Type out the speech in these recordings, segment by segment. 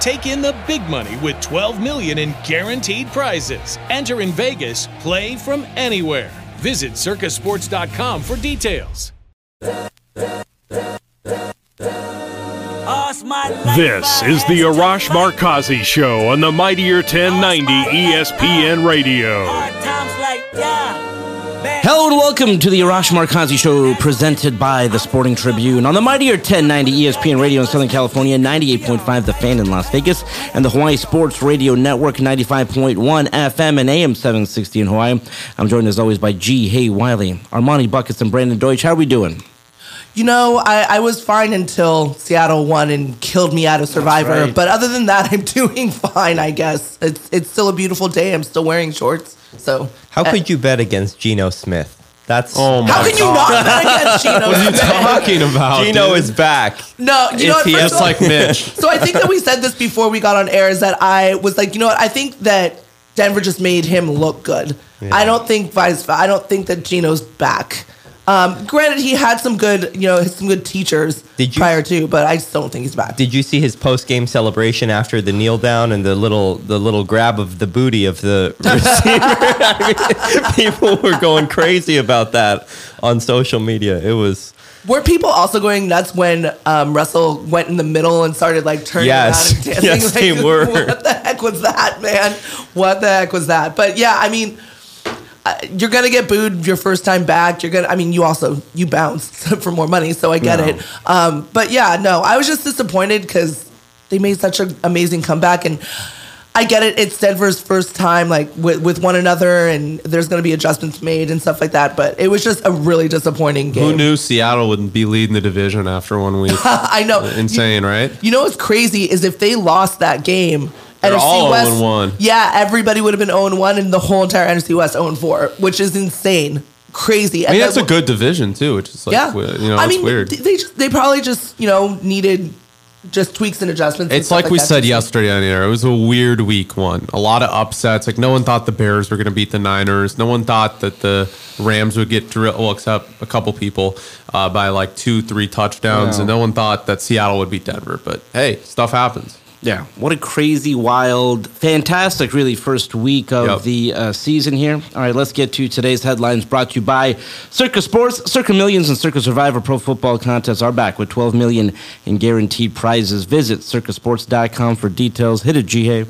Take in the big money with 12 million in guaranteed prizes. Enter in Vegas, play from anywhere. Visit circasports.com for details. This is the Arash Markazi Show on the Mightier 1090 ESPN Radio. Hello and welcome to the Arash Markazi Show presented by the Sporting Tribune on the Mightier 1090 ESPN Radio in Southern California, 98.5 The Fan in Las Vegas, and the Hawaii Sports Radio Network, 95.1 FM and AM 760 in Hawaii. I'm joined as always by Ji Hae Wiley, Armani Buckets, and Brandon Deutsch. How are we doing? You know, I, I was fine until Seattle won and killed me out of Survivor. right. But other than that, I'm doing fine, I guess. It's it's still a beautiful day. I'm still wearing shorts. So How could you bet against Geno Smith? That's Oh my how can you not bet against Geno? What are you Smith? talking about? Geno dude? is back. No, you know Is what? he first just all- like Mitch? So I think that we said this before we got on air is that I was like, you know what? I think that Denver just made him look good. I don't think vice. I don't think that Geno's back. Um, granted, he had some good, you know, some good teachers Did you- prior to, but I still don't think he's back. Did you see his post game celebration after the kneel down and the little the little grab of the booty of the receiver? I mean, people were going crazy about that on social media. It was Were people also going nuts when um, Russell went in the middle and started like turning Yes. around and dancing? Yes, they were. What the heck was that, man? What the heck was that? But yeah, I mean, you're gonna get booed your first time back. You're gonna. I mean, you also you bounced for more money, so I get it. Um, but yeah, no, I was just disappointed because they made such an amazing comeback and. I get it. It's Denver's first time, like with, with one another, and there's going to be adjustments made and stuff like that. But it was just a really disappointing game. Who knew Seattle wouldn't be leading the division after one week? I know. Insane, right? You know what's crazy is if they lost that game, They're NFC all West, 0-1. Yeah, everybody would have been 0 1 and the whole entire NFC West 0 4, which is insane. Crazy. I mean, And that's a good division too, which is like, yeah. you know, I mean, weird. They just they probably just you know needed just tweaks and adjustments. It's stuff like we that. said yesterday on air. It was a weird week one. A lot of upsets. Like no one thought the Bears were going to beat the Niners. No one thought that the Rams would get drilled. Well, except a couple people uh, by like two, three touchdowns, and no one thought that Seattle would beat Denver. But hey, stuff happens. Yeah, what a crazy, wild, fantastic, really first week of Yep. the uh, season here. All right, let's get to today's headlines brought to you by Circa Sports. Circa Millions and Circa Survivor Pro Football contests are back with 12 million in guaranteed prizes. Visit circasports.com for details. Hit it, G.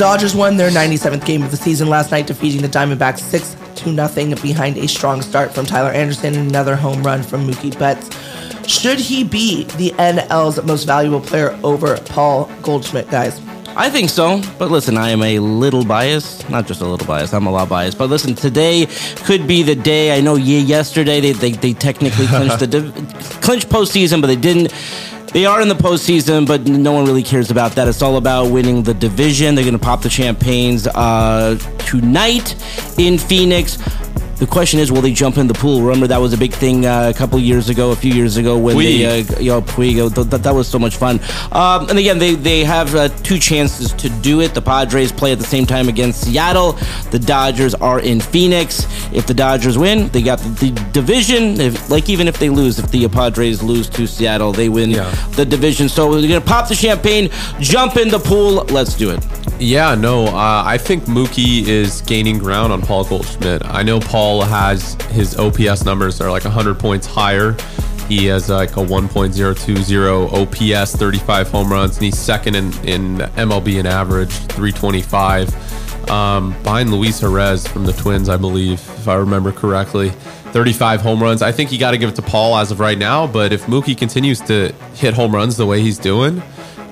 Dodgers won their 97th game of the season last night, defeating the Diamondbacks 6 to nothing behind a strong start from Tyler Anderson and another home run from Mookie Betts. Should he be the NL's most valuable player over Paul Goldschmidt, guys? I think so, but listen, I am a little biased. Not just a little biased, I'm a lot biased. But listen, today could be the day. I know yesterday they, they, they technically clinched the div- clinched postseason, but they didn't. They are in the postseason, but no one really cares about that. It's all about winning the division. They're going to pop the champagnes uh, tonight in Phoenix. The question is, will they jump in the pool? Remember that was a big thing uh, a couple years ago, a few years ago when they, Puig. uh, you know, Puig, th- th- that was so much fun. Um, and again, they they have uh, two chances to do it. The Padres play at the same time against Seattle. The Dodgers are in Phoenix. If the Dodgers win, they got the division. If, like even if they lose, if the Padres lose to Seattle, they win Yeah. the division. So they're gonna pop the champagne, jump in the pool. Let's do it. Yeah, no, uh, I think Mookie is gaining ground on Paul Goldschmidt. I know Paul has his OPS numbers are like 100 points higher. He has like a 1.020 OPS, 35 home runs, and he's second in, in MLB in average, 325. Um, behind Luis Arraez from the Twins, I believe, if I remember correctly. 35 home runs. I think you got to give it to Paul as of right now, but if Mookie continues to hit home runs the way he's doing,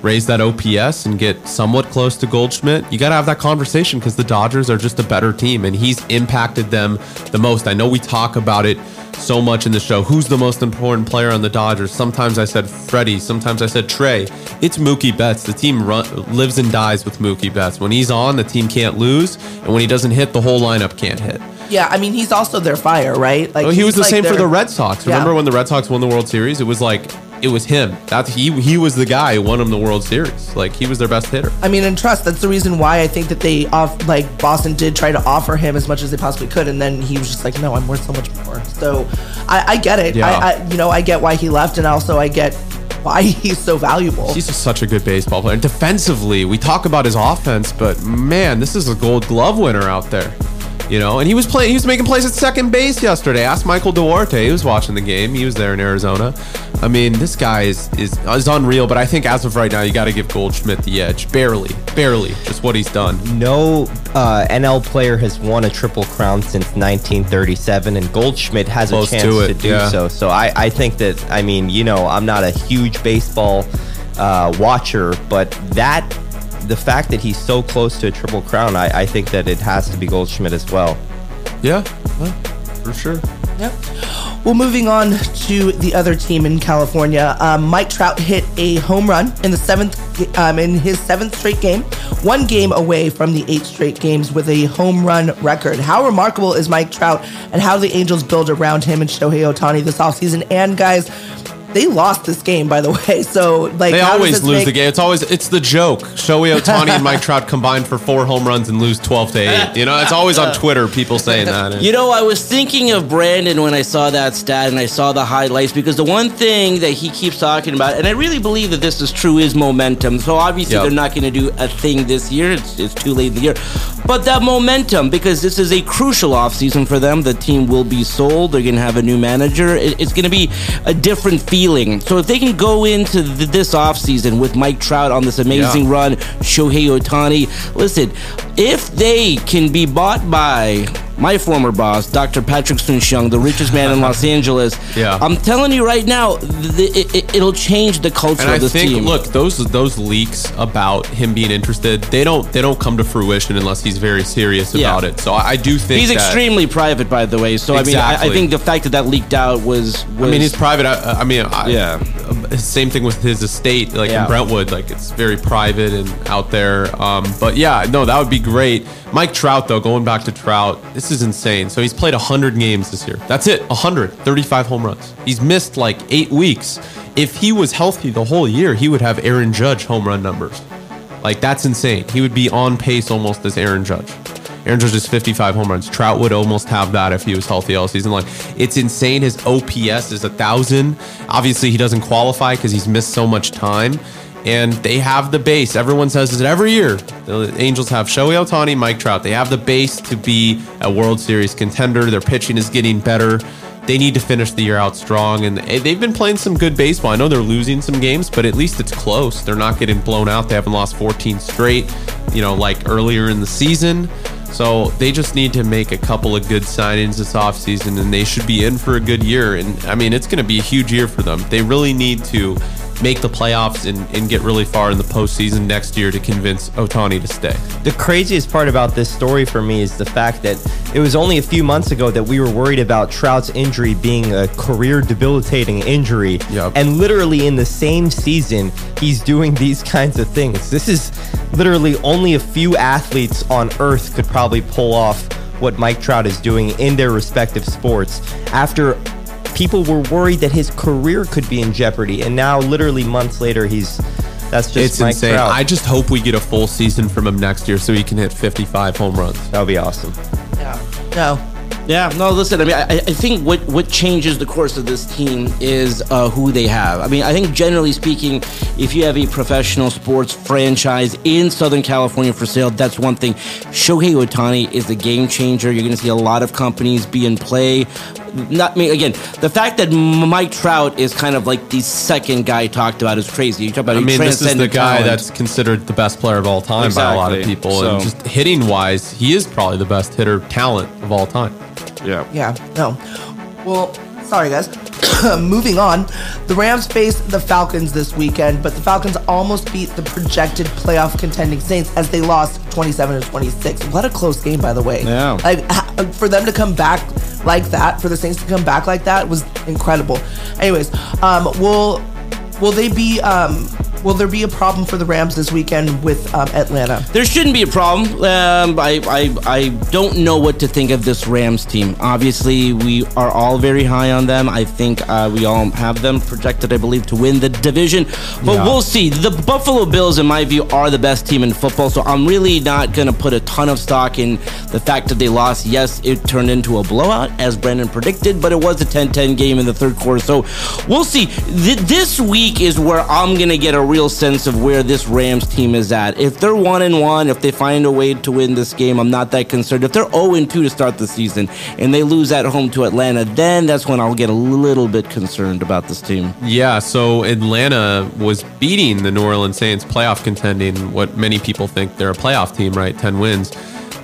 raise that OPS and get somewhat close to Goldschmidt, you got to have that conversation because the Dodgers are just a better team and he's impacted them the most. I know we talk about it so much in the show. Who's the most important player on the Dodgers? Sometimes I said Freddie, sometimes I said Trea. It's Mookie Betts. The team run, lives and dies with Mookie Betts. When he's on, the team can't lose, and when he doesn't hit, the whole lineup can't hit. Yeah, I mean he's also their fire, right? Like Oh, he was the like same for the Red Sox. Yeah. Remember when the Red Sox won the World Series? It was like it was him. That he he was the guy who won them the World Series. Like he was their best hitter. I mean, and trust. That's the reason why I think that they off like Boston did try to offer him as much as they possibly could, and then he was just like, "No, I'm worth so much more." So, I, I get it. Yeah. I, I, you know, I get why he left, and also I get why he's so valuable. He's just such a good baseball player. Defensively, we talk about his offense, but man, this is a Gold Glove winner out there. You know, and he was playing. He was making plays at second base yesterday. Ask Michael Duarte. He was watching the game. He was there in Arizona. I mean, this guy is is, is unreal. But I think as of right now, you got to give Goldschmidt the edge. Barely, barely, just what he's done. No uh, NL player has won a triple crown since 1937, and Goldschmidt has Close a chance to to, do yeah. so. So I, I think that, I mean, you know, I'm not a huge baseball uh, watcher, but that, the fact that he's so close to a triple crown, I, I think that it has to be Goldschmidt as well. Yeah, well, for sure. Yep. Well, moving on to the other team in California, um, Mike Trout hit a home run in the seventh um, in his seventh straight game, one game away from the eight straight games with a home run record. How remarkable is Mike Trout, and how the Angels build around him and Shohei Ohtani this offseason? And guys, they lost this game, by the way. So like, They always lose make- the game. It's always it's the joke. Shohei Ohtani and Mike Trout combined for four home runs and lose twelve to eight. You know, it's always on Twitter people saying that. You know, I was thinking of Brandon when I saw that stat and I saw the highlights because the one thing that he keeps talking about, and I really believe that this is true, is momentum. So obviously Yep. they're not going to do a thing this year. It's, it's too late in the year. But that momentum, because this is a crucial offseason for them, the team will be sold. They're going to have a new manager. It- it's going to be a different feeling. So if they can go into th- this offseason with Mike Trout on this amazing Yeah. run, Shohei Ohtani, listen, if they can be bought by my former boss, Dr. Patrick Soon-Shiong, the richest man in Los Angeles, Yeah. I'm telling you right now, th- it, it, it'll change the culture And I of this think, team. look, those those leaks about him being interested, they don't they don't come to fruition unless he's very serious Yeah. about it. So I, I do think He's that- extremely private, by the way. So I mean, I, I think the fact that that leaked out was, was I mean, he's private. I, I mean, I, Yeah. Same thing with his estate, like Yeah. in Brentwood. Like it's very private and out there. Um, but yeah, no, that would be great. Mike Trout, though, going back to Trout, this is insane. So he's played 100 games this year. That's it, 100, 35 home runs. He's missed like eight weeks. If he was healthy the whole year, he would have Aaron Judge home run numbers. Like that's insane. He would be on pace almost as Aaron Judge. Aaron Judge is 55 home runs. Trout would almost have that if he was healthy all season. Like it's insane. His OPS is a thousand. Obviously, he doesn't qualify because he's missed so much time. And they have the base. Everyone says it every year. The Angels have Shohei Ohtani, Mike Trout. They have the base to be a World Series contender. Their pitching is getting better they need to finish the year out strong and eh, they've been playing some good baseball. I know they're losing some games, but at least it's close. They're not getting blown out. They haven't lost 14 straight, you know, like earlier in the season. So they just need to make a couple of good signings this offseason and they should be in for a good year. And I mean, it's going to be a huge year for them. They really need to make the playoffs and, and get really far in the postseason next year to convince Ohtani to stay. The craziest part about this story for me is the fact that it was only a few months ago that we were worried about Trout's injury being a career debilitating injury. Yep. And literally in the same season, he's doing these kinds of things. This is literally only a few athletes on earth could probably pull off what Mike Trout is doing in their respective sports after people were worried that his career could be in jeopardy. And now, literally months later, he's that's just It's Mike insane. Trout. I just hope we get a full season from him next year so he can hit 55 home runs. that would be awesome. Yeah. No. Yeah, no, listen, I mean, I, I think what, what changes the course of this team is uh, who they have. I mean, I think generally speaking, if you have a professional sports franchise in Southern California for sale, that's one thing. Shohei Ohtani is a game changer. You're going to see a lot of companies be in play. Not me again. The fact that Mike Trout is kind of like the second guy talked about is crazy. You talk about I mean, this is the guy talent. that's considered the best player of all time by a lot of Exactly. people. So- And just hitting wise, he is probably the best hitter talent of all time. Yeah. Yeah. No. Well, sorry guys. moving on, the Rams face the Falcons this weekend, but the Falcons almost beat the projected playoff contending Saints as they lost 27 to 26. What a close game, by the way. Yeah. Like for them to come back like that, for the Saints to come back like that was incredible. Anyways, um, will will they be um, will there be a problem for the Rams this weekend with um, Atlanta? There shouldn't be a problem. Um, I, I, I don't know what to think of this Rams team. Obviously, we are all very high on them. I think uh, we all have them projected, I believe, to win the division. But Yeah. we'll see. The Buffalo Bills, in my view, are the best team in football. So I'm really not going to put a ton of stock in the fact that they lost. Yes, it turned into a blowout, as Brandon predicted, but it was a 10 10 game in the third quarter. So we'll see. Th- this week is where I'm going to get a real sense of where this Rams team is at. If they're 1 and 1, if they find a way to win this game, I'm not that concerned. If they're 0 and 2 to start the season and they lose at home to Atlanta, then that's when I'll get a little bit concerned about this team. Yeah, so Atlanta was beating the New Orleans Saints, playoff contending. What many people think they're a playoff team, right? Ten wins.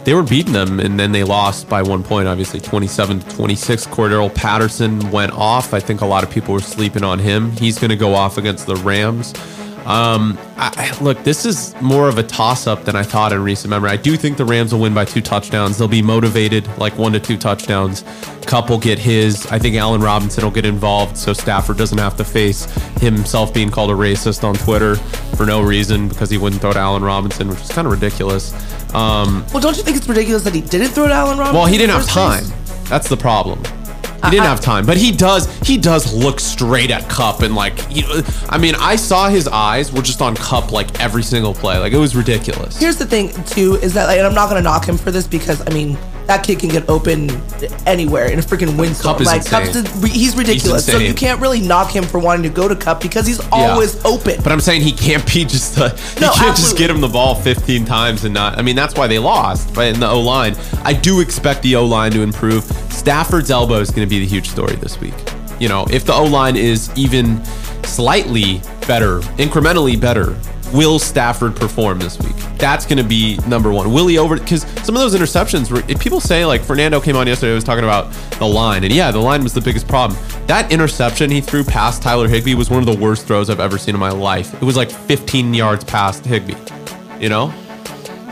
They were beating them, and then they lost by one point. Obviously, twenty-seven to twenty-six. Cordarrelle Patterson went off. I think a lot of people were sleeping on him. He's going to go off against the Rams. Um, I, look, this is more of a toss-up than I thought in recent memory. I do think the Rams will win by two touchdowns. They'll be motivated, like one to two touchdowns. Kupp will get his. I think Allen Robinson will get involved, so Stafford doesn't have to face himself being called a racist on Twitter for no reason because he wouldn't throw to Allen Robinson, which is kind of ridiculous. Um, Well, don't you think it's ridiculous that he didn't throw to Allen Robinson? well, he didn't have time. place? That's the problem. He didn't have time, but he does. He does look straight at Kupp and like. You know, I mean, I saw his eyes were just on Kupp like every single play. Like it was ridiculous. Here's the thing, too, is that, like, and I'm not going to knock him for this because, I mean, that kid can get open anywhere in a freaking windstorm. Kupp like, insane. Kupp's he's ridiculous. so you can't really knock him for wanting to go to Kupp because he's always open. But I'm saying he can't be just the. No, you can't just get him the ball 15 times and not. I mean, that's why they lost. Right in the O line, I do expect the O line to improve. Stafford's elbow is going to be the huge story this week. You know, if the O line is even slightly better, incrementally better, will Stafford perform this week? That's going to be number one. Will he over? Because some of those interceptions were. If people say like Fernando came on yesterday, was talking about the line, and yeah, the line was the biggest problem. That interception he threw past Tyler Higbee was one of the worst throws I've ever seen in my life. It was like 15 yards past Higbee. You know.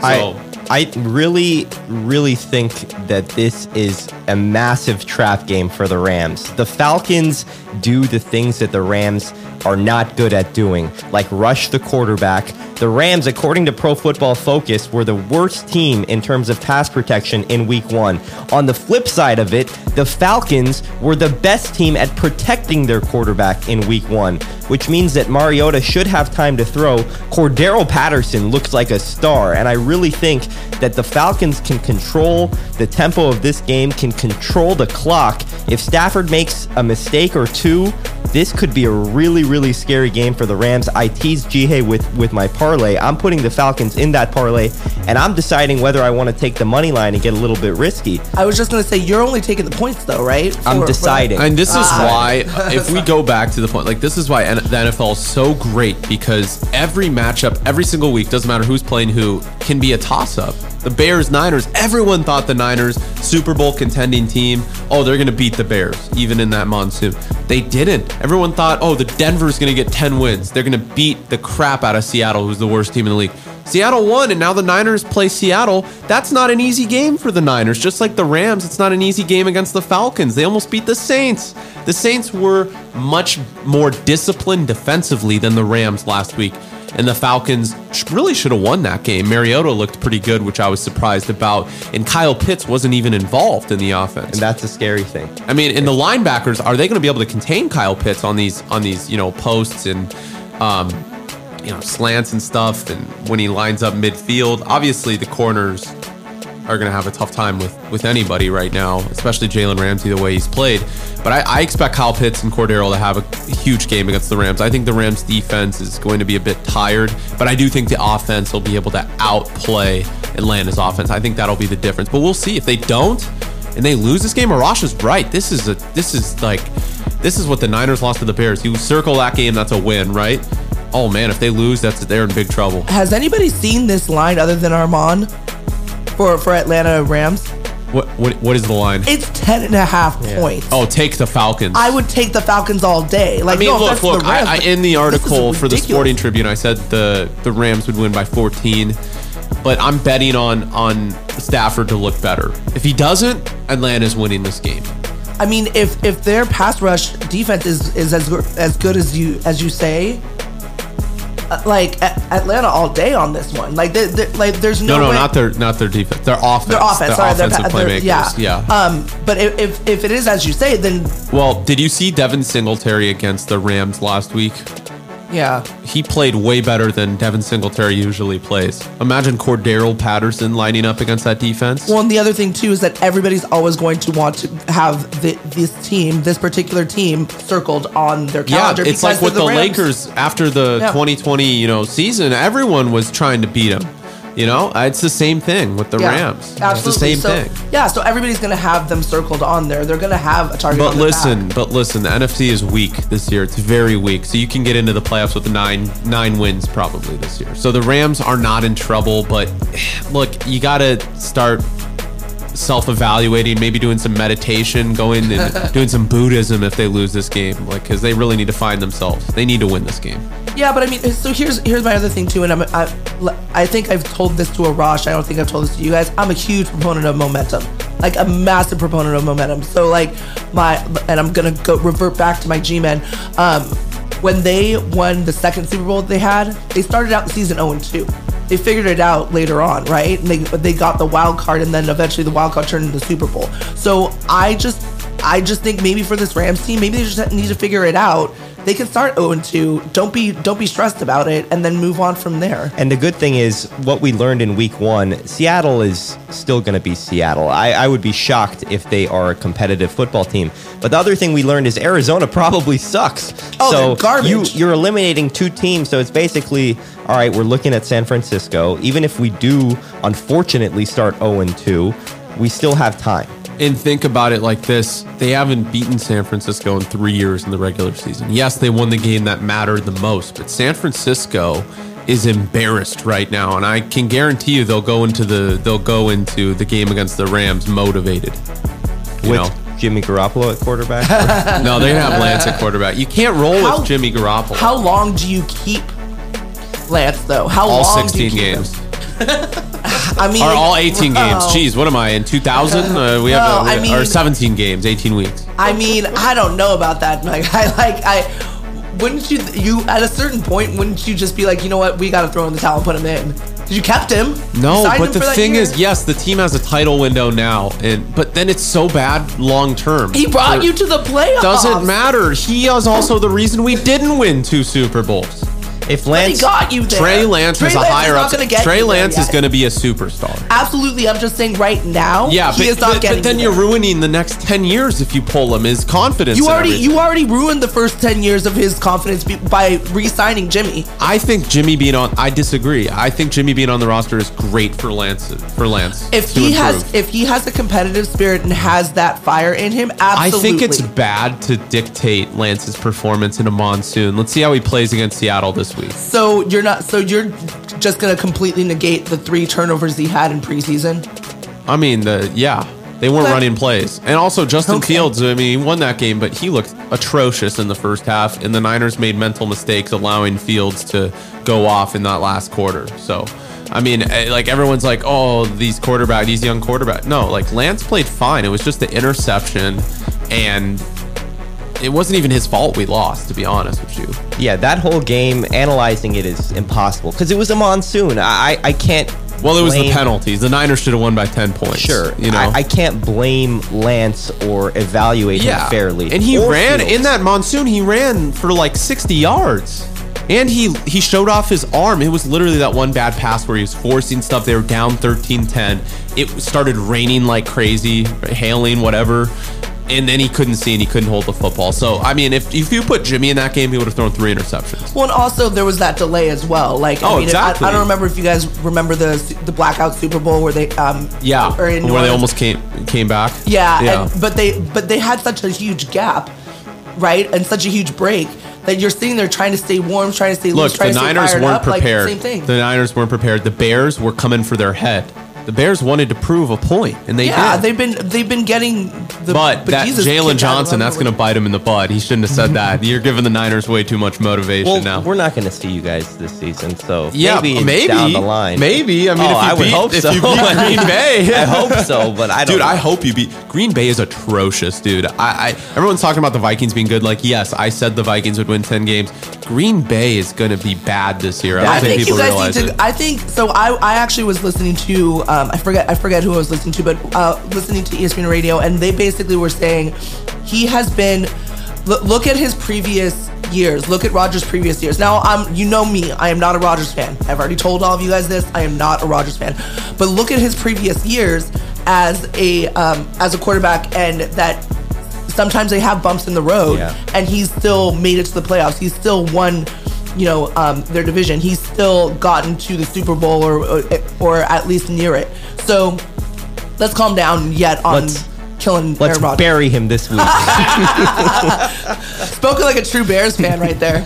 So, I I really really think that this is a massive trap game for the Rams. The Falcons do the things that the Rams are not good at doing, like rush the quarterback. The Rams, according to Pro Football Focus, were the worst team in terms of pass protection in week 1. On the flip side of it, the Falcons were the best team at protecting their quarterback in week 1, which means that Mariota should have time to throw. Cordarrelle Patterson looks like a star, and I really think that the Falcons can control the tempo of this game, can control the clock. If Stafford makes a mistake or two, this could be a really, really scary game for the Rams. I teased Ji Hae with, with my parlay. I'm putting the Falcons in that parlay, and I'm deciding whether I want to take the money line and get a little bit risky. I was just going to say, you're only taking the points, though, right? I'm For- for- deciding. And this is Ah. why, if we go back to the point, like this is why the NFL is so great because every matchup, every single week, doesn't matter who's playing who, can be a toss up. The Bears, Niners, everyone thought the Niners, Super Bowl contending team, oh, they're going to beat the Bears, even in that monsoon. They didn't. Everyone thought, oh, the Denver's going to get 10 wins. They're going to beat the crap out of Seattle, who's the worst team in the league. Seattle won, and now the Niners play Seattle. That's not an easy game for the Niners. Just like the Rams, it's not an easy game against the Falcons. They almost beat the Saints. The Saints were much more disciplined defensively than the Rams last week. And the Falcons really should have won that game. Mariota looked pretty good, which I was surprised about. And Kyle Pitts wasn't even involved in the offense. and that's a scary thing. I mean, and the linebackers are they going to be able to contain Kyle Pitts on these on these you know posts and um, you know slants and stuff, and when he lines up midfield? Obviously, the corners are going to have a tough time with with anybody right now, especially Jalen Ramsey the way he's played. But I, I expect Kyle Pitts and Cordarrelle to have a huge game against the Rams. I think the Rams defense is going to be a bit tired, but I do think the offense will be able to outplay Atlanta's offense. I think that'll be the difference. But we'll see if they don't and they lose this game. Arash is right. This is a this is like this is what the Niners lost to the Bears. You circle that game, that's a win, right? Oh man, if they lose, that's they're in big trouble. Has anybody seen this line other than Armand for, for Atlanta Rams? What what what is the line? It's 10 and a half points. Oh, take the Falcons. I would take the Falcons all day. Like, I mean, no look, offense to look. the Rams, I, I, but in the article for the ridiculous. Sporting Tribune, I said the the Rams would win by 14, but I'm betting on on Stafford to look better. If he doesn't, Atlanta's winning this game. I mean, if if their pass rush defense is is as good, as good as you as you say, like Atlanta all day on this one. Like, they, they- like there's no No, no, way- not their not their defense. Their offense. their offense. sorry, their, offensive pa- their- playmakers. yeah, yeah. Um, but if if it is as you say, then Well, did you see Devin Singletary against the Rams last week? Yeah, He played way better than Devin Singletary usually plays. Imagine Cordarrelle Patterson lining up against that defense. Well, and the other thing too is that everybody's always going to want to have the, this team, this particular team, circled on their calendar. yeah, it's like with they're the, Lakers after the Yeah. 2020, you know, season. Everyone was trying to beat them. You know, Uh, it's the same thing with the Yeah, Rams. Absolutely. It's the same so, thing. Yeah, so everybody's going to have them circled on there. They're going to have a target. But listen, but listen, the NFC is weak this year. It's very weak. So you can get into the playoffs with nine nine wins probably this year. So the Rams are not in trouble, but look, you got to start self-evaluating, maybe doing some meditation, going and doing some Buddhism if they lose this game, like because they really need to find themselves. They need to win this game. Yeah, but I mean, so here's here's my other thing too, and I'm I, I think I've told this to Arash. I don't think I've told this to you guys. I'm a huge proponent of momentum, like a massive proponent of momentum. So like my and I'm gonna go revert back to my G-men. Um, when they won the second Super Bowl they had, they started out the season 0 2. They figured it out later on, right? And they they got the wild card, and then eventually the wild card turned into the Super Bowl. So I just I just think maybe for this Rams team, maybe they just need to figure it out. They can start 0 2. Don't be don't be stressed about it, and then move on from there. And the good thing is, what we learned in week one, Seattle is still going to be Seattle. I, I would be shocked if they are a competitive football team. But the other thing we learned is Arizona probably sucks. Oh, so garbage. You, you're eliminating two teams. So it's basically, all right, we're looking at San Francisco. Even if we do, unfortunately, start 0 2, we still have time. And think about it like this they haven't beaten San Francisco in three years in the regular season. Yes, they won the game that mattered the most, but San Francisco is embarrassed right now, and I can guarantee you they'll go into the they'll go into the game against the Rams motivated. You With know, Jimmy Garoppolo at quarterback. no, they have Lance at quarterback. You can't roll How- with Jimmy Garoppolo. How long do you keep Lance though? How all long you 16 keep him? games. I mean, Or all 18 bro. games. Jeez, what am I in 2000? Uh, we have No, uh, I we- or 17 games, 18 weeks. I mean, I don't know about that. Like, I like, I wouldn't you, you at a certain point, wouldn't you just be like, you know what, we got to throw in the towel and put him in? You kept him. No, but him the thing year. is, yes, the team has a title window now, and but then it's so bad long term. he brought you to the playoffs. Doesn't matter. He is also the reason we didn't win two Super Bowls. If But Lance got you there. Trey Lance Trey is a higher up. Trey Lance is going to be a superstar. Absolutely, I'm just saying right now. Yeah, he but, is not but- getting. but then you you're ruining the next ten years if you pull him. His confidence. You already, you already ruined the first ten years of his confidence by re-signing Jimmy. I think Jimmy being on. I disagree. I think Jimmy being on the roster is great for Lance. For Lance, If he improve. has, if he has a competitive spirit and has that fire in him, absolutely. I think it's bad to dictate Lance's performance in a monsoon. Let's see how he plays against Seattle this week. So you're not. So you're just gonna completely negate the three turnovers he had in preseason. I mean, the yeah, they weren't Okay. running plays, and also Justin Okay. Fields. I mean, he won that game, but he looked atrocious in the first half, and the Niners made mental mistakes allowing Fields to go off in that last quarter. So. I mean, eh, like everyone's like, "Oh, these quarterback, these young quarterback." No, like Lance played fine. It was just the interception, and it wasn't even his fault we lost. To be honest with you, Yeah, that whole game, analyzing it is impossible because it was a monsoon. I, I can't. well, it was the penalties. The Niners should have won by ten points. Sure, you know. I, I can't blame Lance or evaluate him fairly. And he Or ran Fields. in that monsoon. He ran for like 60 yards. And he he showed off his arm. It was literally that one bad pass where he was forcing stuff. They were down 13-10. It started raining like crazy, hailing, whatever. And then he couldn't see and he couldn't hold the football. So I mean, if if you put Jimmy in that game, he would have thrown three interceptions. Well, and also there was that delay as well. Like, I Oh, mean, exactly. I, I don't remember if you guys remember the the blackout Super Bowl where they um Yeah, where they almost came came back. yeah, yeah. And, but they but they had such a huge gap, right, and such a huge break that you're sitting there trying to stay warm, trying to stay Look, loose, trying the Niners weren't like, prepared. thing. The Niners weren't prepared. The Bears were coming for their head. The Bears wanted to prove a point, and they yeah, did. they've been they've been getting the but that bejesus kicked out Jaylon of Johnson, them that's going to bite him in the butt. He shouldn't have said that. You're giving the Niners way too much motivation Well, now. we're not going to see you guys this season, so Yeah, maybe, maybe, down the line. Maybe. I mean, oh, if you I would beat- hope if so. you beat Green Bay. I hope so, but I don't. Dude, I hope you beat Green Bay is atrocious, dude. I, I everyone's talking about the Vikings being good. Like, yes, I said the Vikings would win ten games. Green Bay is going to be bad this year. I don't I think, think people you guys need it. to. I think so. I, I actually was listening to um, I forget I forget who I was listening to, but uh, listening to ESPN Radio, and they basically were saying he has been. Look, look at his previous years. Look at Rodgers' previous years. Now, I'm you know me. I am not a Rodgers fan. I've already told all of you guys this. I am not a Rodgers fan. But look at his previous years as a um, as a quarterback, and that sometimes they have bumps in the road, Yeah. and he's still made it to the playoffs. He's still won, you know, um, their division. He's still gotten to the Super Bowl or, or or at least near it. So let's calm down yet on Let's- killing Let's Aaron bury him this week. Spoken like a true Bears fan right there.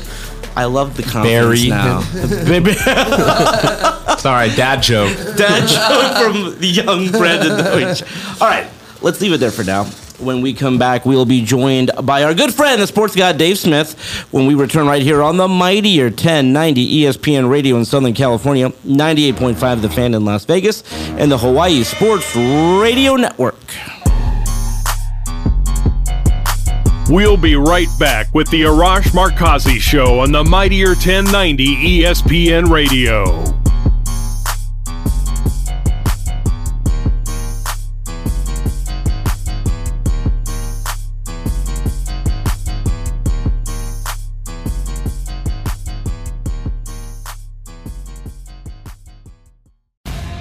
I love the confidence Barry. now. Sorry, dad joke. Dad joke from the young Brandon Deutsch. All right, let's leave it there for now. When we come back, we'll be joined by our good friend, the sports guy Dave Smith, when we return right here on the mightier 1090 ESPN radio in Southern California, 98.5 The Fan in Las Vegas, and the Hawaii Sports Radio Network. We'll be right back with the Arash Markazi Show on the Mightier 1090 ESPN Radio.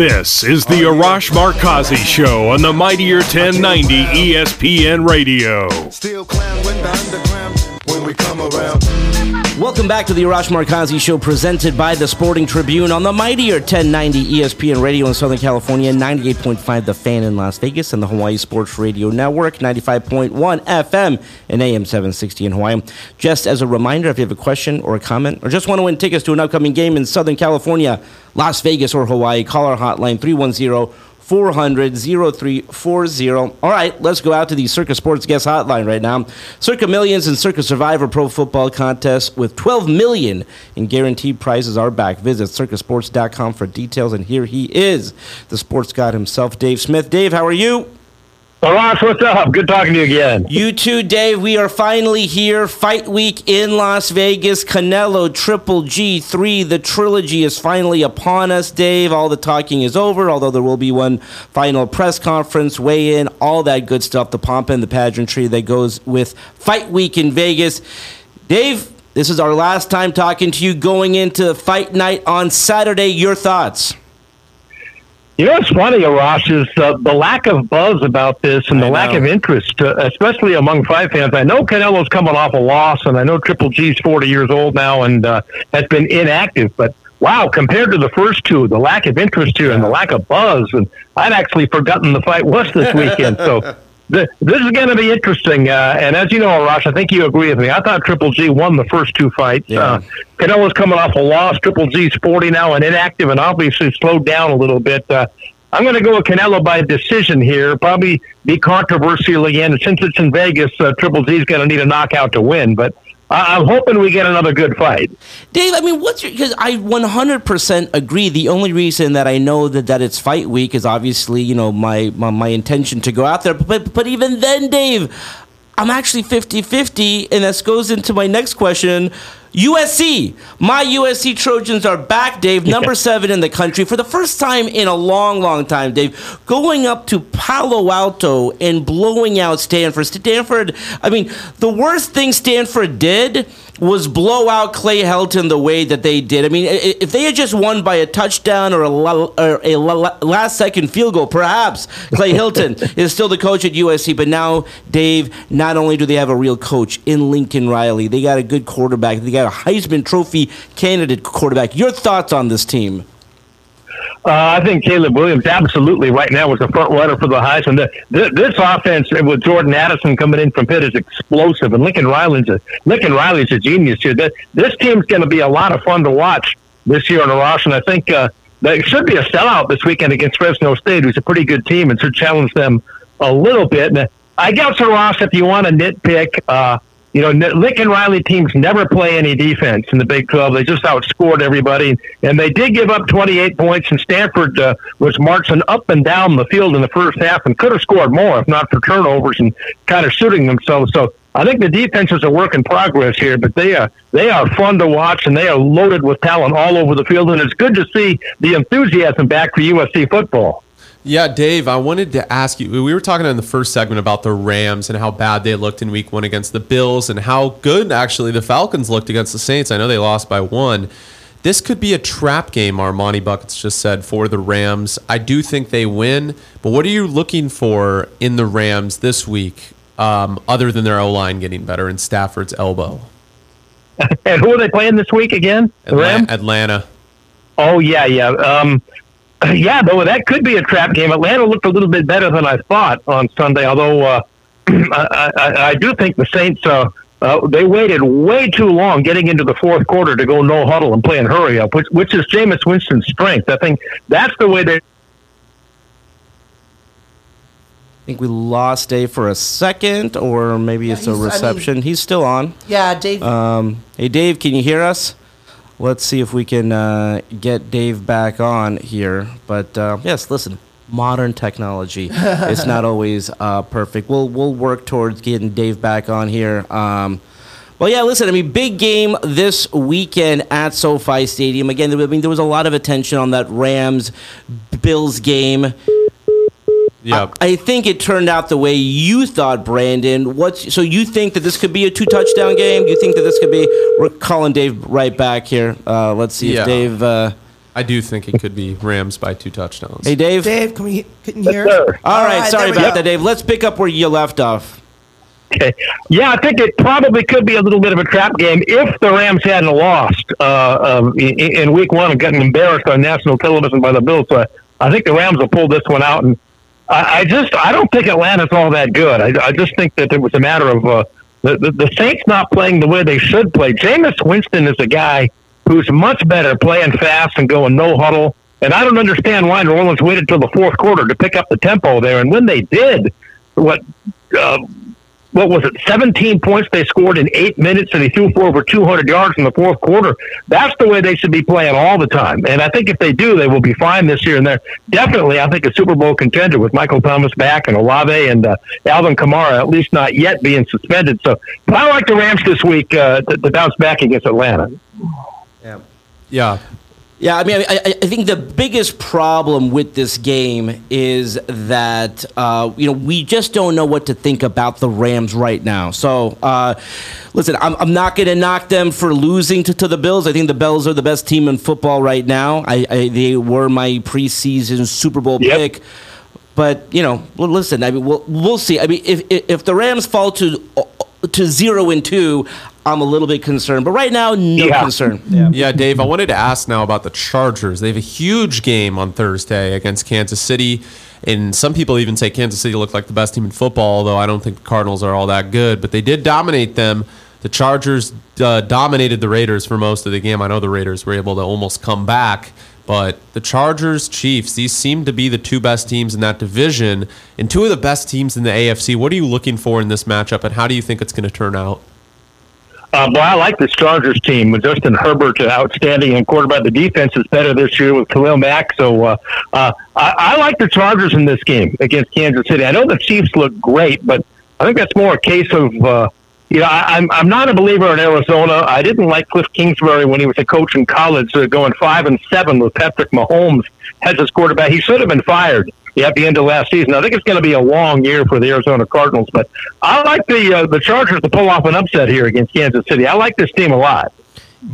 This is the Arash Markazi Show on the Mightier 1090 ESPN Radio. Still clown when the underground when we come around. Welcome back to the Arash Markazi Show, presented by the Sporting Tribune on the mightier 1090 ESPN Radio in Southern California, 98.5 The Fan in Las Vegas, and the Hawaii Sports Radio Network, 95.1 FM and AM 760 in Hawaii. Just as a reminder, if you have a question or a comment, or just want to win tickets to an upcoming game in Southern California, Las Vegas, or Hawaii, call our hotline 310 400 0340. All right, let's go out to the Circa Sports Guest Hotline right now. Circa Millions and Circa Survivor Pro Football Contest with 12 million in guaranteed prizes are back. Visit circasports.com for details. And here he is, the sports god himself, Dave Smith. Dave, how are you? Ross, what's up? Good talking to you again. You too, Dave. We are finally here. Fight week in Las Vegas. Canelo Triple G3. The trilogy is finally upon us, Dave. All the talking is over, although there will be one final press conference, weigh in, all that good stuff, the pomp and the pageantry that goes with Fight week in Vegas. Dave, this is our last time talking to you going into fight night on Saturday. Your thoughts? You know what's funny, Ross, is uh, the lack of buzz about this and the lack of interest, uh, especially among fight fans. I know Canelo's coming off a loss, and I know Triple G's 40 years old now and uh, has been inactive, but wow, compared to the first two, the lack of interest here and the lack of buzz, and I'd actually forgotten the fight was this weekend. so this is going to be interesting. Uh, and as you know, Arash, I think you agree with me. I thought Triple G won the first two fights. Yeah. Uh, Canelo's coming off a loss. Triple G's 40 now and inactive and obviously slowed down a little bit. Uh, I'm going to go with Canelo by decision here. Probably be controversial again. Since it's in Vegas, uh, Triple G's going to need a knockout to win. But I- I'm hoping we get another good fight. Dave, I mean, what's your? Because I 100% agree. The only reason that I know that, that it's fight week is obviously, you know, my, my, my intention to go out there. But, but even then, Dave, I'm actually 50 50. And this goes into my next question. USC. My USC Trojans are back, Dave, number seven in the country for the first time in a long, long time, Dave. Going up to Palo Alto and blowing out Stanford. Stanford, I mean, the worst thing Stanford did was blow out Clay Helton the way that they did. I mean, if they had just won by a touchdown or a, la- or a la- last second field goal, perhaps Clay Helton is still the coach at USC. But now, Dave, not only do they have a real coach in Lincoln Riley, they got a good quarterback. They got a Heisman Trophy candidate quarterback. Your thoughts on this team? Uh, I think Caleb Williams absolutely right now was the front runner for the Heisman. The, th this offense with Jordan Addison coming in from Pitt is explosive, and Lincoln Riley's a Lincoln Riley's a genius here. This, this team's going to be a lot of fun to watch this year in Ross, and I think uh, should be a sellout this weekend against Fresno State, who's a pretty good team, and should challenge them a little bit. And I guess Ross, if you want to nitpick. Uh, you know, Lincoln Riley teams never play any defense in the Big 12. They just outscored everybody, and they did give up 28 points. And Stanford uh, was marching up and down the field in the first half and could have scored more if not for turnovers and kind of shooting themselves. So I think the defense is a work in progress here, but they are they are fun to watch and they are loaded with talent all over the field. And it's good to see the enthusiasm back for USC football. Yeah, Dave, I wanted to ask you. We were talking in the first segment about the Rams and how bad they looked in week one against the Bills and how good actually the Falcons looked against the Saints. I know they lost by one. This could be a trap game, Armani Buckets just said, for the Rams. I do think they win, but what are you looking for in the Rams this week, um, other than their O line getting better and Stafford's elbow? and who are they playing this week again? Rams? Atlanta. Oh, yeah, yeah. Um, yeah, though that could be a trap game. Atlanta looked a little bit better than I thought on Sunday, although uh, I, I, I do think the Saints uh, uh, they waited way too long getting into the fourth quarter to go no huddle and play in hurry up, which which is Jameis Winston's strength. I think that's the way they. I think we lost Dave for a second, or maybe it's a he's- I mean- reception. he's still on. Yeah, Dave. Um, hey, Dave, can you hear us? Let's see if we can uh, get Dave back on here. But uh, yes, listen, modern technology. it's not always uh, perfect. We'll we'll work towards getting Dave back on here. Um, well, yeah, listen. I mean, big game this weekend at SoFi Stadium. Again, I mean, there was a lot of attention on that Rams Bills game. Yeah. I think it turned out the way you thought, Brandon. What's so you think that this could be a two touchdown game? You think that this could be? We're calling Dave right back here. Uh, let's see Yeah. if Dave. Uh, I do think it could be Rams by two touchdowns. hey, Dave. Dave, can we can you hear Yes, us? sir. All right, sorry about go. that, Dave. Let's pick up where you left off. Okay. Yeah, I think it probably could be a little bit of a trap game if the Rams hadn't lost uh, um, in, in week one and gotten embarrassed on national television by the Bills. So I, I think the Rams will pull this one out. And I, I just I don't think Atlanta's all that good. I, I just think that it was a matter of uh, the, the the Saints not playing the way they should play. Jameis Winston is a guy who's much better playing fast and going no huddle. And I don't understand why New Orleans waited till the fourth quarter to pick up the tempo there. And when they did, what uh, what was it, 17 points they scored in eight minutes, and he threw for over 200 yards in the fourth quarter. That's the way they should be playing all the time. And I think if they do, they will be fine this year. And they're definitely, I think, a Super Bowl contender with Michael Thomas back and Olave and uh, Alvin Kamara, at least not yet being suspended. So, but I like the Rams this week uh, to, to bounce back against Atlanta. Yeah. Yeah, I mean, I, I think the biggest problem with this game is that uh, you know we just don't know what to think about the Rams right now. So, uh, listen, I'm, I'm not going to knock them for losing to, to the Bills. I think the Bills are the best team in football right now. I, I they were my preseason Super Bowl Yep. pick. But you know, well, listen. I mean, we'll we'll see. I mean, if, if the Rams fall to to zero and two, I'm a little bit concerned. But right now, no Yeah. concern. Yeah, yeah. Dave, I wanted to ask now about the Chargers. They have a huge game on Thursday against Kansas City. And some people even say Kansas City looked like the best team in football, although I don't think the Cardinals are all that good. But they did dominate them. The Chargers uh, dominated the Raiders for most of the game. I know the Raiders were able to almost come back. But the Chargers, Chiefs, these seem to be the two best teams in that division and two of the best teams in the AFC. What are you looking for in this matchup, and how do you think it's going to turn out? Uh, but I like this Chargers team with Justin Herbert, uh, outstanding and quarterback. The defense is better this year with Khalil Mack. So uh, uh, I, I like the Chargers in this game against Kansas City. I know the Chiefs look great, but I think that's more a case of uh, you know I, I'm I'm not a believer in Arizona. I didn't like Cliff Kingsbury when he was a coach in college, uh, going five and seven with Patrick Mahomes as his quarterback. He should have been fired at the end of last season. I think it's going to be a long year for the Arizona Cardinals, but I like the uh, the Chargers to pull off an upset here against Kansas City. I like this team a lot.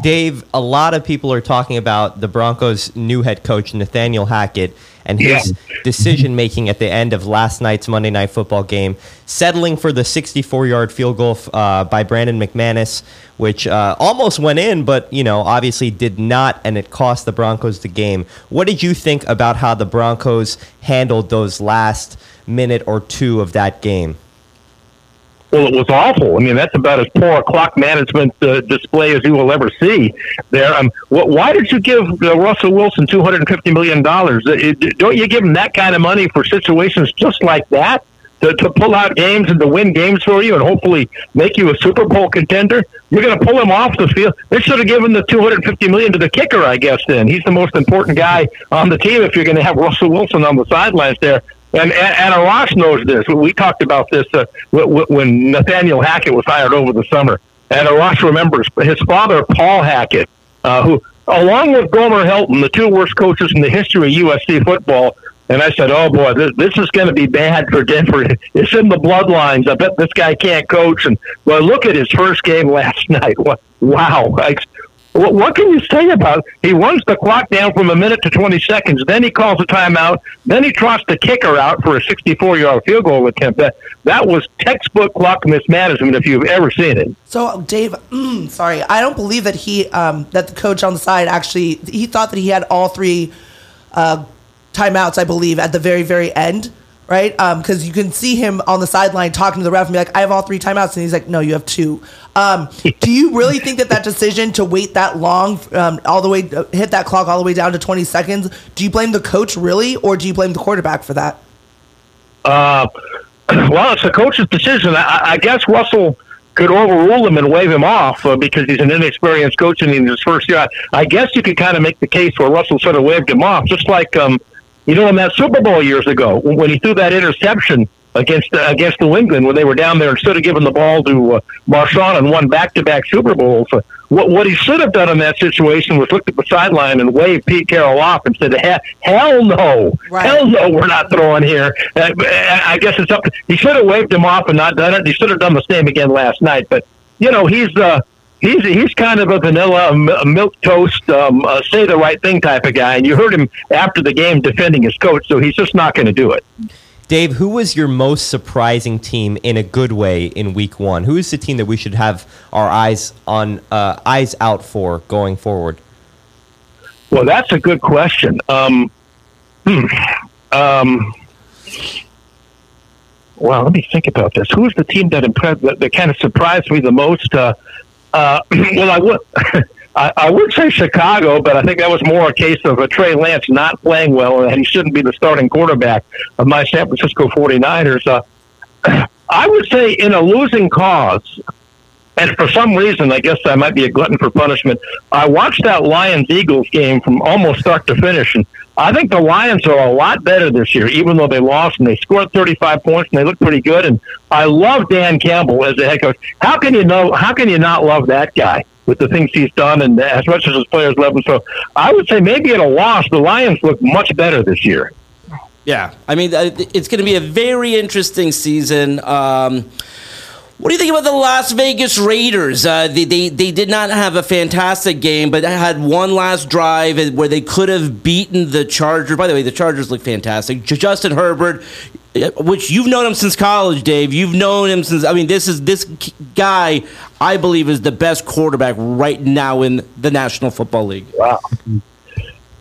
Dave, a lot of people are talking about the Broncos' new head coach, Nathaniel Hackett, and his Yeah. decision making at the end of last night's Monday Night Football game, settling for the 64 yard field goal uh, by Brandon McManus, which uh, almost went in, but, you know, obviously did not, and it cost the Broncos the game. What did you think about how the Broncos handled those last minute or two of that game? Well, it was awful. I mean, that's about as poor a clock management uh, display as you will ever see there. Um, wh- why did you give uh, Russell Wilson two hundred and fifty million dollars? Uh, don't you give him that kind of money for situations just like that to, to pull out games and to win games for you and hopefully make you a Super Bowl contender? You're going to pull him off the field. They should have given the two hundred fifty million to the kicker, I guess. Then he's the most important guy on the team. If you're going to have Russell Wilson on the sidelines there. And, and, Arash knows this. We talked about this uh, when Nathaniel Hackett was hired over the summer. And Arash remembers his father, Paul Hackett, uh, who, along with Gomer Helton, the two worst coaches in the history of USC football. And I said, oh, boy, this, this is going to be bad for Denver. It's in the bloodlines. I bet this guy can't coach. And, well, look at his first game last night. Wow. I, what, what can you say about? He runs the clock down from a minute to 20 seconds. Then he calls a timeout. Then he trots the kicker out for a 64 yard field goal attempt. That, that was textbook clock mismanagement if you've ever seen it. So Dave, mm, sorry, I don't believe that he um, that the coach on the side actually he thought that he had all three uh, timeouts. I believe at the very very end, right? Because you can see him on the sideline talking to the ref and be like, "I have all three timeouts," and he's like, "No, you have two. Um, do you really think that that decision to wait that long, um, all the way hit that clock all the way down to twenty seconds? Do you blame the coach really, or do you blame the quarterback for that? Uh, well, it's the coach's decision. I, I guess Russell could overrule him and wave him off uh, because he's an inexperienced coach and in his first year. I guess you could kind of make the case where Russell sort of waved him off, just like um, you know in that Super Bowl years ago when he threw that interception against uh, against New England when they were down there and instead of giving the ball to uh, Marshawn and won back to back Super Bowls. Uh, what what he should have done in that situation was looked at the sideline and waved Pete Carroll off and said, "Hell, hell no, Right. hell no, we're not throwing here." Uh, I guess it's up. To, he should have waved him off and not done it. He should have done the same again last night. But you know, he's uh, he's he's kind of a vanilla milk toast, um, uh, say the right thing type of guy. And you heard him after the game defending his coach, so he's just not going to do it. Dave, who was your most surprising team in a good way in Week One? Who is the team that we should have our eyes on, uh, eyes out for going forward? Well, that's a good question. Um, hmm, um, well, let me think about this. Who's the team that impressed, that, that kind of surprised me the most? Uh, uh, well, I would, I, would say Chicago, but I think that was more a case of a Trey Lance not playing well, and he shouldn't be the starting quarterback of my San Francisco 49ers. Uh, I would say in a losing cause, and for some reason, I guess I might be a glutton for punishment. I watched that Lions Eagles game from almost start to finish, and I think the Lions are a lot better this year, even though they lost and they scored 35 points and they look pretty good. And I love Dan Campbell as a head coach. How can you know? How can you not love that guy with the things he's done and as much as his players love him? So I would say maybe at a loss, the Lions look much better this year. Yeah, I mean, uh, it's going to be a very interesting season. Um, what do you think about the Las Vegas Raiders? Uh, they, they they did not have a fantastic game, but had one last drive where they could have beaten the Chargers. By the way, the Chargers look fantastic. Justin Herbert, uh, which you've known him since college, Dave. You've known him since. I mean, this is this guy. I believe is the best quarterback right now in the National Football League. Wow.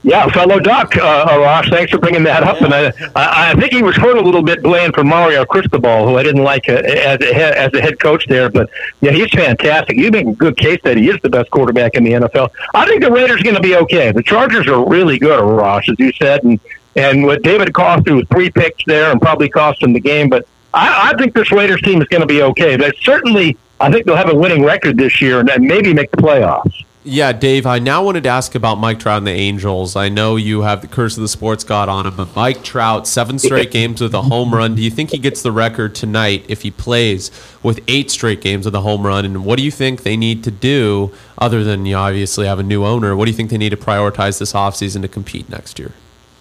Yeah, fellow Duck, uh, Ross. Thanks for bringing that up. And I, I, think he was hurt a little bit playing for Mario Cristobal, who I didn't like uh, as a as a head coach there. But yeah, he's fantastic. You make a good case that he is the best quarterback in the NFL. I think the Raiders are going to be okay. The Chargers are really good, Ross, as you said, and and what Derek Carr through three picks there and probably cost him the game. But I, I think this Raiders team is going to be okay. But certainly, I think they'll have a winning record this year and maybe make the playoffs. Yeah, Dave, I now wanted to ask about Mike Trout and the Angels. I know you have the curse of the sports god on him, but Mike Trout, seven straight games with a home run. Do you think he gets the record tonight if he plays with eight straight games with a home run? And what do you think they need to do, other than you obviously have a new owner? What do you think they need to prioritize this offseason to compete next year?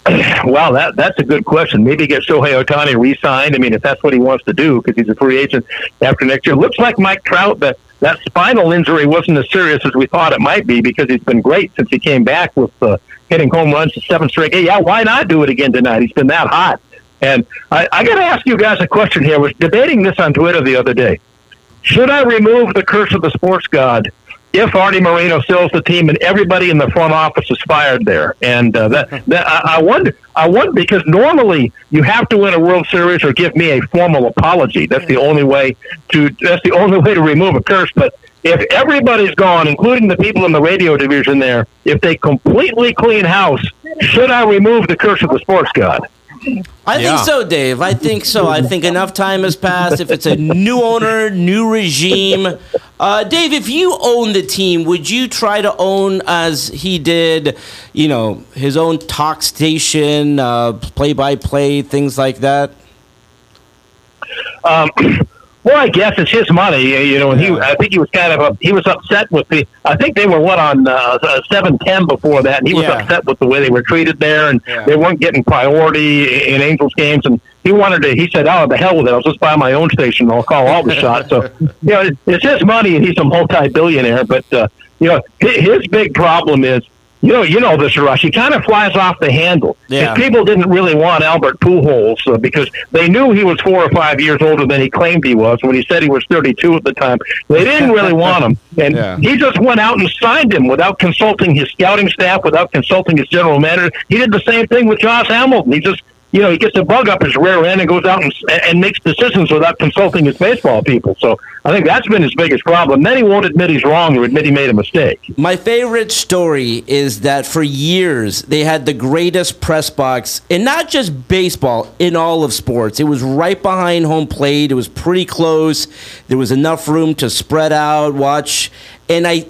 Well, that that's a good question. Maybe get Shohei Ohtani re-signed. I mean, if that's what he wants to do, because he's a free agent after next year. Looks like Mike Trout that that spinal injury wasn't as serious as we thought it might be because he's been great since he came back with uh, hitting home runs seven straight. Hey, yeah, why not do it again tonight? He's been that hot. And I, I got to ask you guys a question here. I was debating this on Twitter the other day. Should I remove the curse of the sports god if Arte Moreno sells the team and everybody in the front office is fired there. And uh, that, that I, I wonder, I wonder because normally you have to win a World Series or give me a formal apology. That's the only way to. That's the only way to remove a curse. But if everybody's gone, including the people in the radio division there, if they completely clean house, should I remove the curse of the sports god? I Yeah. think so, Dave. I think so. I think enough time has passed. If it's a new owner, new regime, uh, Dave, if you own the team, would you try to own as he did, you know, his own talk station, uh, play-by-play, things like that? Um, well, I guess it's his money, uh, you know. And he, I think he was kind of a, he was upset with the. I think they were what on uh, seven ten before that, and he was Yeah. upset with the way they were treated there, and they weren't getting priority in Angels games, and he wanted to. He said, "Oh, the hell with it! I'll just buy my own station. I'll call all the shots." So, you know, it's his money, and he's a multi-billionaire. But uh, you know, his big problem is. You know, you know this, Rush. He kind of flies off the handle. Yeah. People didn't really want Albert Pujols uh, because they knew he was four or five years older than he claimed he was when he said he was 32 at the time. They didn't really want him, and Yeah. he just went out and signed him without consulting his scouting staff, without consulting his general manager. He did the same thing with Josh Hamilton. He just you know, he gets a bug up his rear end and goes out and, and makes decisions without consulting his baseball people. So I think that's been his biggest problem. Then he won't admit he's wrong or admit he made a mistake. My favorite story is that for years they had the greatest press box and not just baseball, in all of sports. It was right behind home plate. It was pretty close. There was enough room to spread out, watch. And I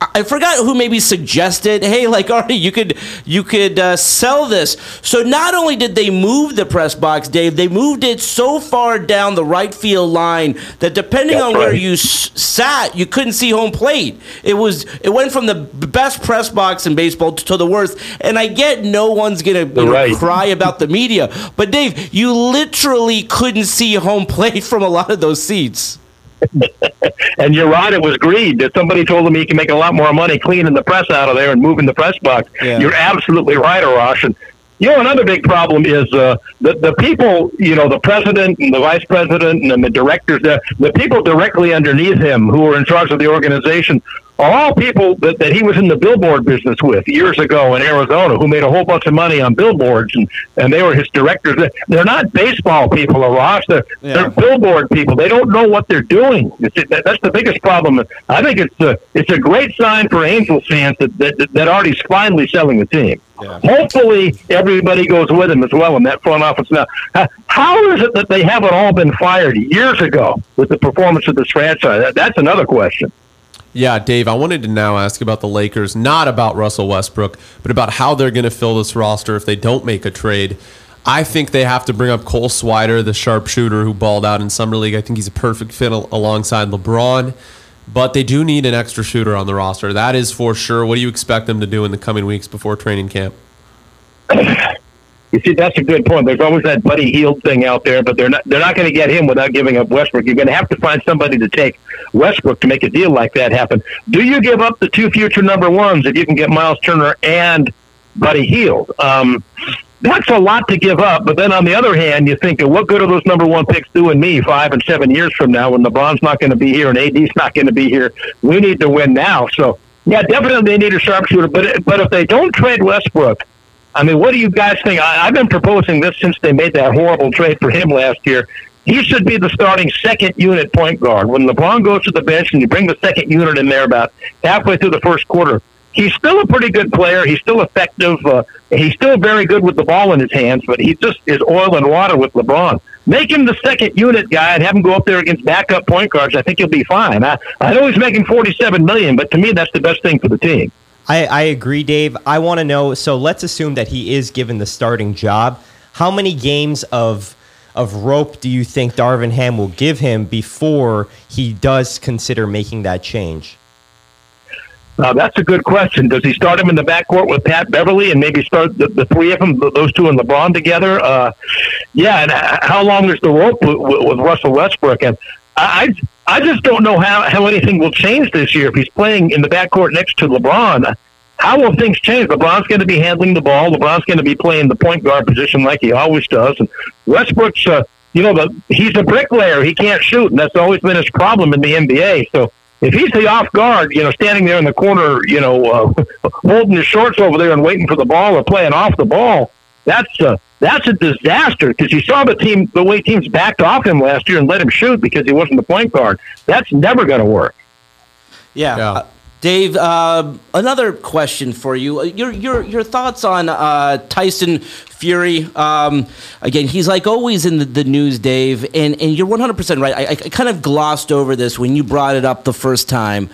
I forgot who maybe suggested, hey, like Arte, you could you could uh, sell this. So not only did they move the press box, Dave, they moved it so far down the right field line that depending That's on where you s- sat, you couldn't see home plate. It was it went from the best press box in baseball to the worst. And I get no one's gonna know, Right. cry about the media, but Dave, you literally couldn't see home plate from a lot of those seats. And you're right, it was greed. That somebody told him he can make a lot more money cleaning the press out of there and moving the press box. Yeah. You're absolutely right, Arash. And you know, another big problem is uh, the the people. You know, the president and the vice president and the directors. The the people directly underneath him who are in charge of the organization are all people that, that he was in the billboard business with years ago in Arizona, who made a whole bunch of money on billboards, and, and they were his directors. They're not baseball people, Arash. They're, Yeah. they're billboard people. They don't know what they're doing. That, that's the biggest problem. I think it's a, it's a great sign for Angels fans that, that, that Arte's finally selling the team. Hopefully, everybody goes with him as well in that front office. Now, how is it that they haven't all been fired years ago with the performance of this franchise? That's another question. Yeah, Dave, I wanted to now ask about the Lakers, not about Russell Westbrook, but about how they're going to fill this roster if they don't make a trade. I think they have to bring up Cole Swider, the sharpshooter who balled out in Summer League. I think he's a perfect fit alongside LeBron, but they do need an extra shooter on the roster. That is for sure. What do you expect them to do in the coming weeks before training camp? You see, that's a good point. There's always that Buddy Hield thing out there, but they're not they're not going to get him without giving up Westbrook. You're going to have to find somebody to take Westbrook to make a deal like that happen. Do you give up the two future number ones if you can get Myles Turner and Buddy Hield? Um, that's a lot to give up. But then on the other hand, you think, what good are those number one picks doing me five and seven years from now when LeBron's not going to be here and AD's not going to be here? We need to win now. So yeah, definitely they need a sharpshooter. But but if they don't trade Westbrook. I mean, what do you guys think? I, I've been proposing this since they made that horrible trade for him last year. He should be the starting second unit point guard. When LeBron goes to the bench and you bring the second unit in there about halfway through the first quarter, he's still a pretty good player. He's still effective. Uh, he's still very good with the ball in his hands, but he just is oil and water with LeBron. Make him the second unit guy and have him go up there against backup point guards. I think he'll be fine. I, I know he's making forty-seven million, but to me, that's the best thing for the team. I, I agree, Dave. I want to know. So let's assume that he is given the starting job. How many games of of rope do you think Darvin Ham will give him before he does consider making that change? Uh, that's a good question. Does he start him in the backcourt with Pat Beverley and maybe start the, the three of them, those two and LeBron together? Uh, yeah, and how long is the rope with, with Russell Westbrook? And I, I just don't know how, how anything will change this year if he's playing in the backcourt next to LeBron. How will things change? LeBron's going to be handling the ball. LeBron's going to be playing the point guard position like he always does. And Westbrook's, uh, you know, the, he's a bricklayer. He can't shoot, and that's always been his problem in the NBA. So if he's the off guard, you know, standing there in the corner, you know, uh, holding his shorts over there and waiting for the ball or playing off the ball, that's uh, that's a disaster because you saw the team the way teams backed off him last year and let him shoot because he wasn't the point guard. That's never going to work. Yeah. yeah. Uh, Dave, uh, another question for you. Uh, your your your thoughts on uh, Tyson Fury? Um, again, he's like always in the, the, news, Dave, and and you're 100 percent right. I, I kind of glossed over this when you brought it up the first time,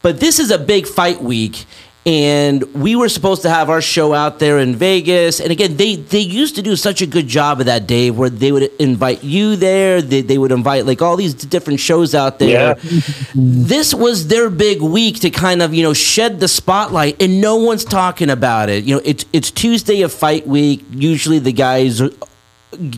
but this is a big fight week, and we were supposed to have our show out there in Vegas. And again, they they used to do such a good job of that, Dave, where they would invite you there. They, they would invite like all these different shows out there. Yeah. this was their big week to kind of you know shed the spotlight, and no one's talking about it. You know, it's it's Tuesday of fight week. Usually, the guys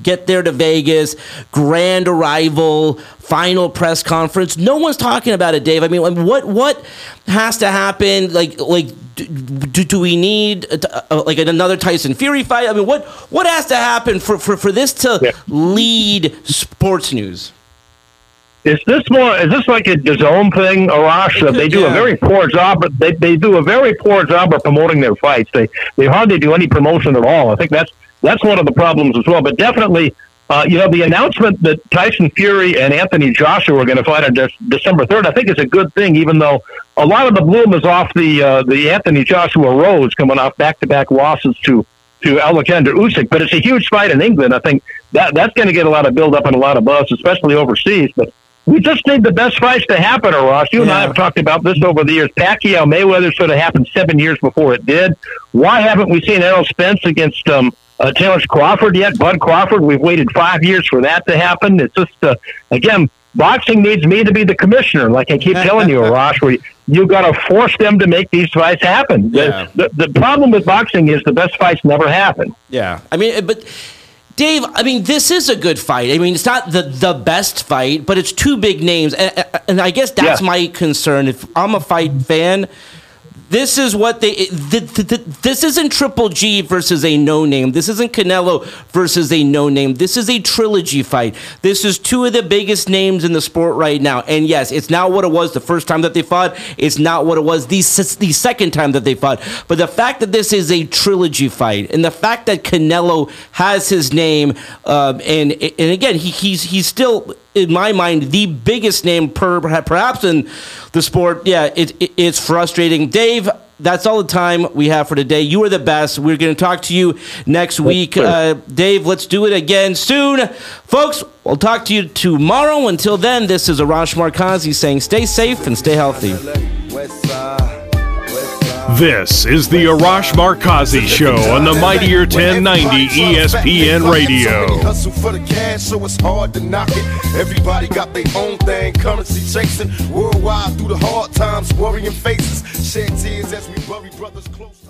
get there to Vegas, grand arrival, final press conference. No one's talking about it, Dave. I mean, what what has to happen? Like like do, do we need uh, uh, like another Tyson Fury fight? I mean, what what has to happen for for, for this to yeah. lead sports news? Is this more? Is this like a DAZN thing, Arash? They do yeah. a very poor job. They, they do a very poor job of promoting their fights. They they hardly do any promotion at all. I think that's that's one of the problems as well. But definitely, uh, you know, the announcement that Tyson Fury and Anthony Joshua are going to fight on De- December third, I think is a good thing. Even though a lot of the bloom is off the uh, the Anthony Joshua Rose coming off back to back losses to to Alexander Usyk, but it's a huge fight in England. I think that that's going to get a lot of build up and a lot of buzz, especially overseas. But we just need the best fights to happen, or Ross. You yeah. and I have talked about this over the years. Pacquiao Mayweather should have happened seven years before it did. Why haven't we seen Errol Spence against um, uh, Terrence Crawford yet. Bud Crawford, we've waited five years for that to happen. It's just, uh, again, boxing needs me to be the commissioner, like I keep telling you, Rosh, where you got to force them to make these fights happen. Yeah. The, the, the problem with boxing is the best fights never happen. Yeah. I mean, but. Dave, I mean, this is a good fight. I mean, it's not the, the best fight, but it's two big names. And, and I guess that's yeah. my concern. If I'm a fight fan, this is what they. this isn't Triple G versus a no name. This isn't Canelo versus a no name. This is a trilogy fight. This is two of the biggest names in the sport right now. And yes, it's not what it was the first time that they fought. It's not what it was the, the second time that they fought. But the fact that this is a trilogy fight, and the fact that Canelo has his name, um, and and again, he, he's he's still in my mind, the biggest name per, perhaps in the sport. Yeah, it, it, it's frustrating. Dave, that's all the time we have for today. You are the best. We're going to talk to you next week. Uh, Dave, let's do it again soon. Folks, we'll talk to you tomorrow. Until then, this is Arash Markazi saying stay safe and stay healthy. This is the Arash Markazi Show on the Mightier 1090 ESPN Radio. Hustle for the cash, so it's hard to knock it. Everybody got their own thing, currency chasing worldwide through the hard times, worrying faces. Shed tears as we bury brothers close.